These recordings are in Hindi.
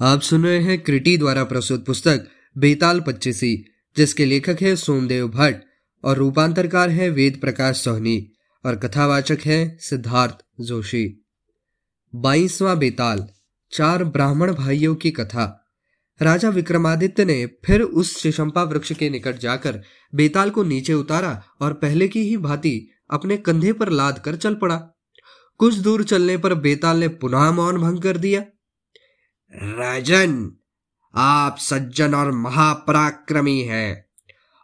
आप सुन रहे हैं क्रिटी द्वारा प्रस्तुत पुस्तक बेताल पच्चीसी, जिसके लेखक है सोमदेव भट्ट और रूपांतरकार है वेद प्रकाश सोहनी और कथावाचक है सिद्धार्थ जोशी। बाईसवा बेताल, चार ब्राह्मण भाइयों की कथा। राजा विक्रमादित्य ने फिर उस शिशंपा वृक्ष के निकट जाकर बेताल को नीचे उतारा और पहले की ही भांति अपने कंधे पर लाद कर चल पड़ा। कुछ दूर चलने पर बेताल ने पुनः मौन भंग कर दिया। राजन, आप सज्जन और महापराक्रमी हैं,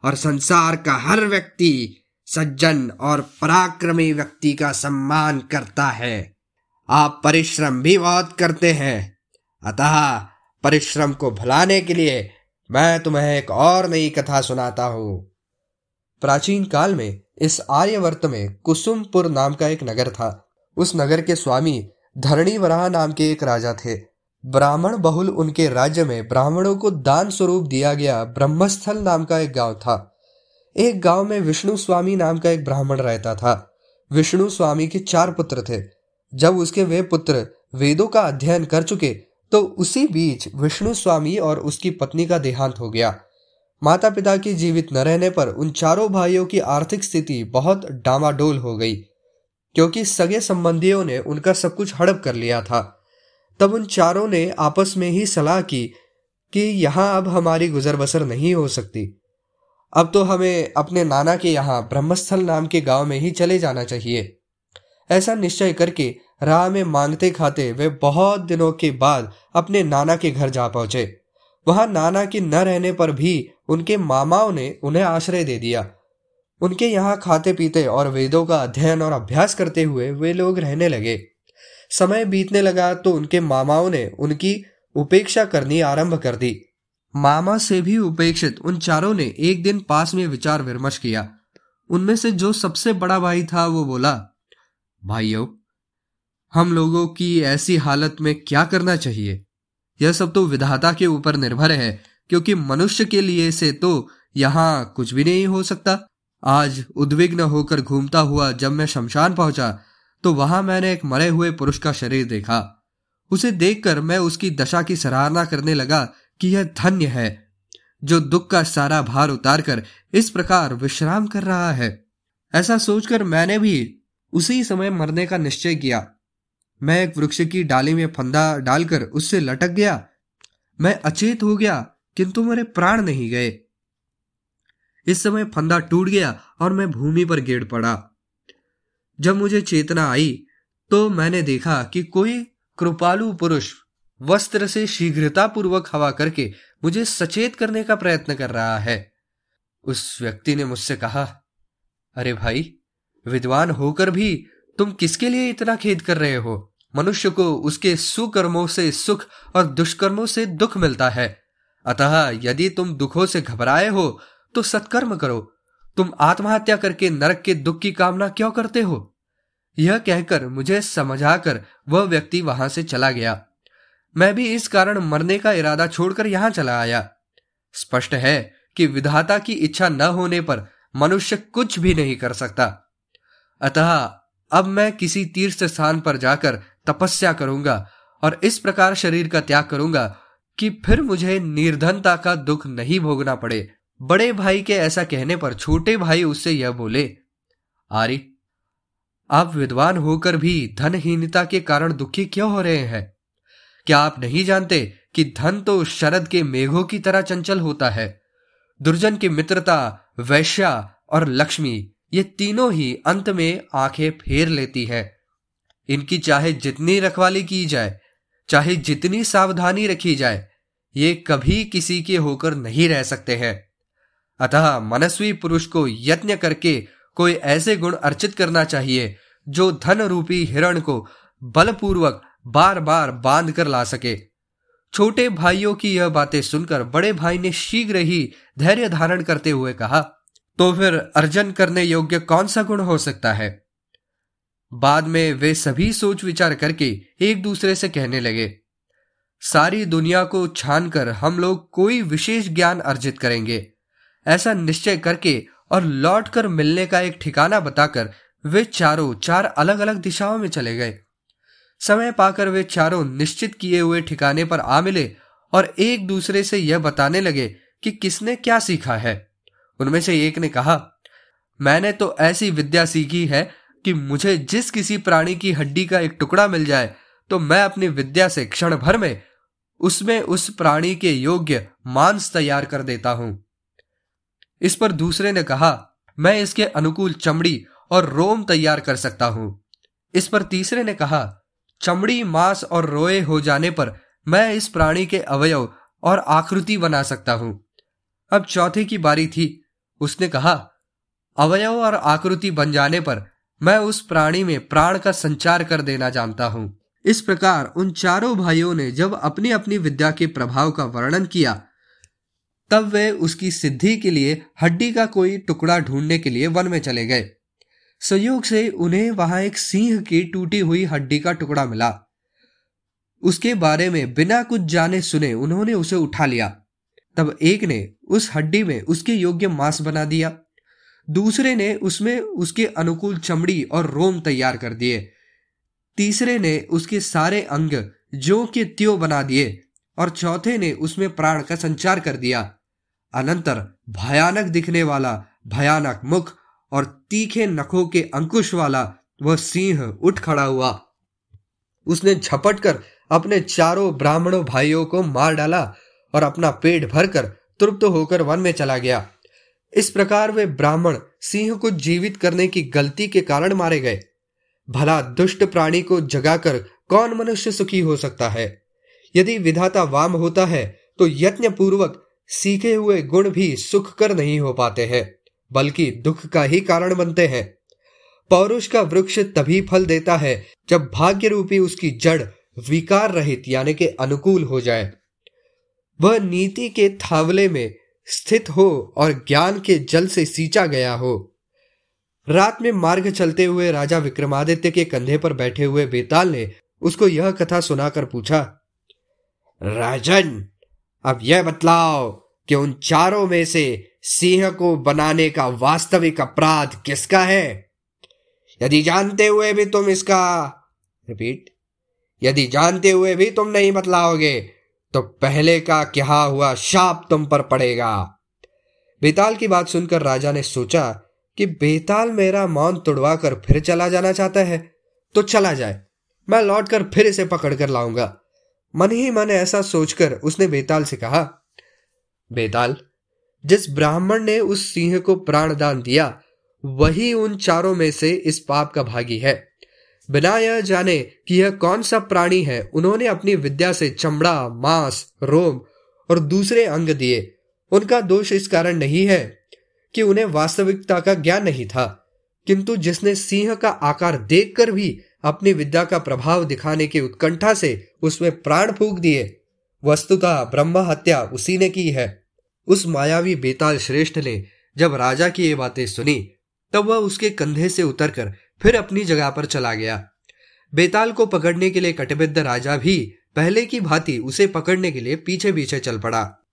और संसार का हर व्यक्ति सज्जन और पराक्रमी व्यक्ति का सम्मान करता है। आप परिश्रम भी बहुत करते हैं। अतः परिश्रम को भुलाने के लिए मैं तुम्हें एक और नई कथा सुनाता हूँ। प्राचीन काल में इस आर्यवर्त में कुसुमपुर नाम का एक नगर था। उस नगर के स्वामी धरणी वराह नाम के एक राजा थे। ब्राह्मण बहुल उनके राज्य में ब्राह्मणों को दान स्वरूप दिया गया ब्रह्मस्थल नाम का एक गाँव था। एक गाँव में विष्णु स्वामी नाम का एक ब्राह्मण रहता था। विष्णु स्वामी के चार पुत्र थे। जब उसके वे पुत्र वेदों का अध्ययन कर चुके तो उसी बीच विष्णु स्वामी और उसकी पत्नी का देहांत हो गया। माता पिता की जीवित न रहने पर उन चारों भाइयों की आर्थिक स्थिति बहुत डामाडोल हो गई, क्योंकि सगे संबंधियों ने उनका सब कुछ हड़प कर लिया था। तब उन चारों ने आपस में ही सलाह की कि यहाँ अब हमारी गुजर बसर नहीं हो सकती। अब तो हमें अपने नाना के यहाँ ब्रह्मस्थल नाम के गाँव में ही चले जाना चाहिए। ऐसा निश्चय करके राह में मांगते खाते वे बहुत दिनों के बाद अपने नाना के घर जा पहुँचे। वहाँ नाना के न रहने पर भी उनके मामाओं ने उन्हें आश्रय दे दिया। उनके यहाँ खाते पीते और वेदों का अध्ययन और अभ्यास करते हुए वे लोग रहने लगे। समय बीतने लगा तो उनके मामाओं ने उनकी उपेक्षा करनी आरंभ कर दी। मामा से भी उपेक्षित उन चारों ने एक दिन पास में विचार विमर्श किया। उनमें से जो सबसे बड़ा भाई था, वो बोला, भाइयों, हम लोगों की ऐसी हालत में क्या करना चाहिए? यह सब तो विधाता के ऊपर निर्भर है, क्योंकि मनुष्य के लिए से तो यहाँ कुछ भी नहीं हो सकता। आज उद्विग्न होकर घूमता हुआ जब मैं शमशान पहुँचा तो वहाँ मैंने एक मरे हुए पुरुष का शरीर देखा। उसे देखकर मैं उसकी दशा की सराहना करने लगा कि यह धन्य है, जो दुख का सारा भार उतारकर इस प्रकार विश्राम कर रहा है। ऐसा सोचकर मैंने भी उसी समय मरने का निश्चय किया। मैं एक वृक्ष की डाली में फंदा डालकर उससे लटक गया। मैं अचेत हो गया, किंतु मेरे प्राण नहीं गए। इस समय फंदा टूट गया और मैं भूमि पर गिर पड़ा। जब मुझे चेतना आई तो मैंने देखा कि कोई कृपालु पुरुष वस्त्र से शीघ्रता पूर्वक हवा करके मुझे सचेत करने का प्रयत्न कर रहा है। उस व्यक्ति ने मुझसे कहा, अरे भाई, विद्वान होकर भी तुम किसके लिए इतना खेद कर रहे हो? मनुष्य को उसके सुकर्मों से सुख और दुष्कर्मों से दुख मिलता है। अतः यदि तुम दुखों से घबराए हो तो सत्कर्म करो। तुम आत्महत्या करके नरक के दुख की कामना क्यों करते हो? यह कहकर मुझे समझाकर वह व्यक्ति वहाँ से चला गया। मैं भी इस कारण मरने का इरादा छोड़कर यहाँ चला आया। स्पष्ट है कि विधाता की इच्छा न होने पर मनुष्य कुछ भी नहीं कर सकता। अतः अब मैं किसी तीर्थ स्थान पर जाकर तपस्या करूँगा और इस प्रकार शरीर का त्याग करूँगा कि फिर मुझे निर्धनता का दुख नहीं भोगना पड़े। बड़े भाई के ऐसा कहने पर छोटे भाई उससे यह बोले, आरी, आप विद्वान होकर भी धनहीनता के कारण दुखी क्यों हो रहे हैं? क्या आप नहीं जानते कि धन तो शरद के मेघों की तरह चंचल होता है? दुर्जन की मित्रता, वैश्या और लक्ष्मी, ये तीनों ही अंत में आँखें फेर लेती है। इनकी चाहे जितनी रखवाली की जाए, चाहे जितनी सावधानी रखी जाए, ये कभी किसी के होकर नहीं रह सकते हैं। अतः मनस्वी पुरुष को यत्न करके कोई ऐसे गुण अर्चित करना चाहिए, जो धन रूपी हिरण को बलपूर्वक बार बार बाँध कर ला सके। छोटे भाइयों की यह बातें सुनकर बड़े भाई ने शीघ्र ही धैर्य धारण करते हुए कहा तो फिर अर्जन करने योग्य कौन सा गुण हो सकता है? बाद में वे सभी सोच विचार करके एक दूसरे से कहने लगे, सारी दुनिया को छानकर हम लोग कोई विशेष ज्ञान अर्जित करेंगे। ऐसा निश्चय करके और लौट कर मिलने का एक ठिकाना बताकर वे चारों चार अलग अलग दिशाओं में चले गए। समय पाकर वे चारों निश्चित किए हुए ठिकाने पर आ मिले और एक दूसरे से यह बताने लगे कि किसने क्या सीखा है। उनमें से एक ने कहा, मैंने तो ऐसी विद्या सीखी है कि मुझे जिस किसी प्राणी की हड्डी का एक टुकड़ा मिल जाए तो मैं अपनी विद्या से क्षण भर में उसमें उस प्राणी के योग्य मांस तैयार कर देता हूँ। इस पर दूसरे ने कहा, मैं इसके अनुकूल चमड़ी और रोम तैयार कर सकता हूँ। इस पर तीसरे ने कहा, चमड़ी, मांस और रोए हो जाने पर मैं इस प्राणी के अवयव और आकृति बना सकता हूँ। अब चौथे की बारी थी। उसने कहा, अवयव और आकृति बन जाने पर मैं उस प्राणी में प्राण का संचार कर देना जानता हूँ। इस प्रकार उन चारों भाइयों ने जब अपनी अपनी विद्या के प्रभाव का वर्णन किया तब वे उसकी सिद्धि के लिए हड्डी का कोई टुकड़ा ढूँढने के लिए वन में चले गए। संयोग से उन्हें वहाँ एक सिंह की टूटी हुई हड्डी का टुकड़ा मिला। उसके बारे में बिना कुछ जाने सुने उन्होंने उसे उठा लिया। तब एक ने उस हड्डी में उसके योग्य मांस बना दिया। दूसरे ने उसमें उसके अनुकूल चमड़ी और रोम तैयार कर दिए। तीसरे ने उसके सारे अंग जो के त्यो बना दिए। और चौथे ने उसमें प्राण का संचार कर दिया। अनंतर भयानक दिखने वाला, भयानक मुख और तीखे नखों के अंकुश वाला वह सिंह उठ खड़ा हुआ। उसने झपट कर अपने चारों ब्राह्मणों भाइयों को मार डाला और अपना पेट भरकर तृप्त होकर वन में चला गया। इस प्रकार वे ब्राह्मण सिंह को जीवित करने की गलती के कारण मारे गए। भला दुष्ट प्राणी को जगाकर कौन मनुष्य सुखी हो सकता है? यदि विधाता वाम होता है तो यत्न पूर्वक सीखे हुए गुण भी सुख कर नहीं हो पाते हैं, बल्कि दुख का ही कारण बनते हैं। पौरुष का वृक्ष तभी फल देता है, जब भाग्य रूपी उसकी जड़ विकार रहित, यानी के अनुकूल हो जाए। वह नीति के थावले में स्थित हो और ज्ञान के जल से सींचा गया हो। रात में मार्ग चलते हुए राजा विक्रमादित्य के कंधे पर बैठे हुए बेताल ने उसको यह कथा सुनाकर पूछा राजन, अब यह बतलाओ कि उन चारों में से सिंह को बनाने का वास्तविक अपराध किसका है? यदि जानते हुए भी तुम इसका रिपीट यदि जानते हुए भी तुम नहीं बतलाओगे तो पहले का क्या हुआ शाप तुम पर पड़ेगा। बेताल की बात सुनकर राजा ने सोचा कि बेताल मेरा मौन तुड़वा कर फिर चला जाना चाहता है तो चला जाए। मैं लौट कर फिर इसे पकड़ कर लाऊँगा। मन ही मन ऐसा सोचकर उसने बेताल से कहा, बेताल, जिस ब्राह्मण ने उस सिंह को प्राणदान दिया, वही उन चारों में से इस पाप का भागी है। बिना यह जाने कि यह कौन सा प्राणी है, उन्होंने अपनी विद्या से चमड़ा, मांस, रोम और दूसरे अंग दिए। उनका दोष इस कारण नहीं है कि उन्हें वास्तविकता का ज्ञान नहीं था। किंतु जिसने सिंह का आकार देखकर भी अपनी विद्या का प्रभाव दिखाने की उत्कंठा से उसमें प्राण फूक दिए, वस्तुतः ब्रह्म हत्या उसी ने की है। उस मायावी बेताल श्रेष्ठ ने जब राजा की ये बातें सुनी, तब वह उसके कंधे से उतरकर फिर अपनी जगह पर चला गया। बेताल को पकड़ने के लिए कटिबद्ध राजा भी पहले की भांति उसे पकड़ने के लिए पीछे पीछे चल पड़ा।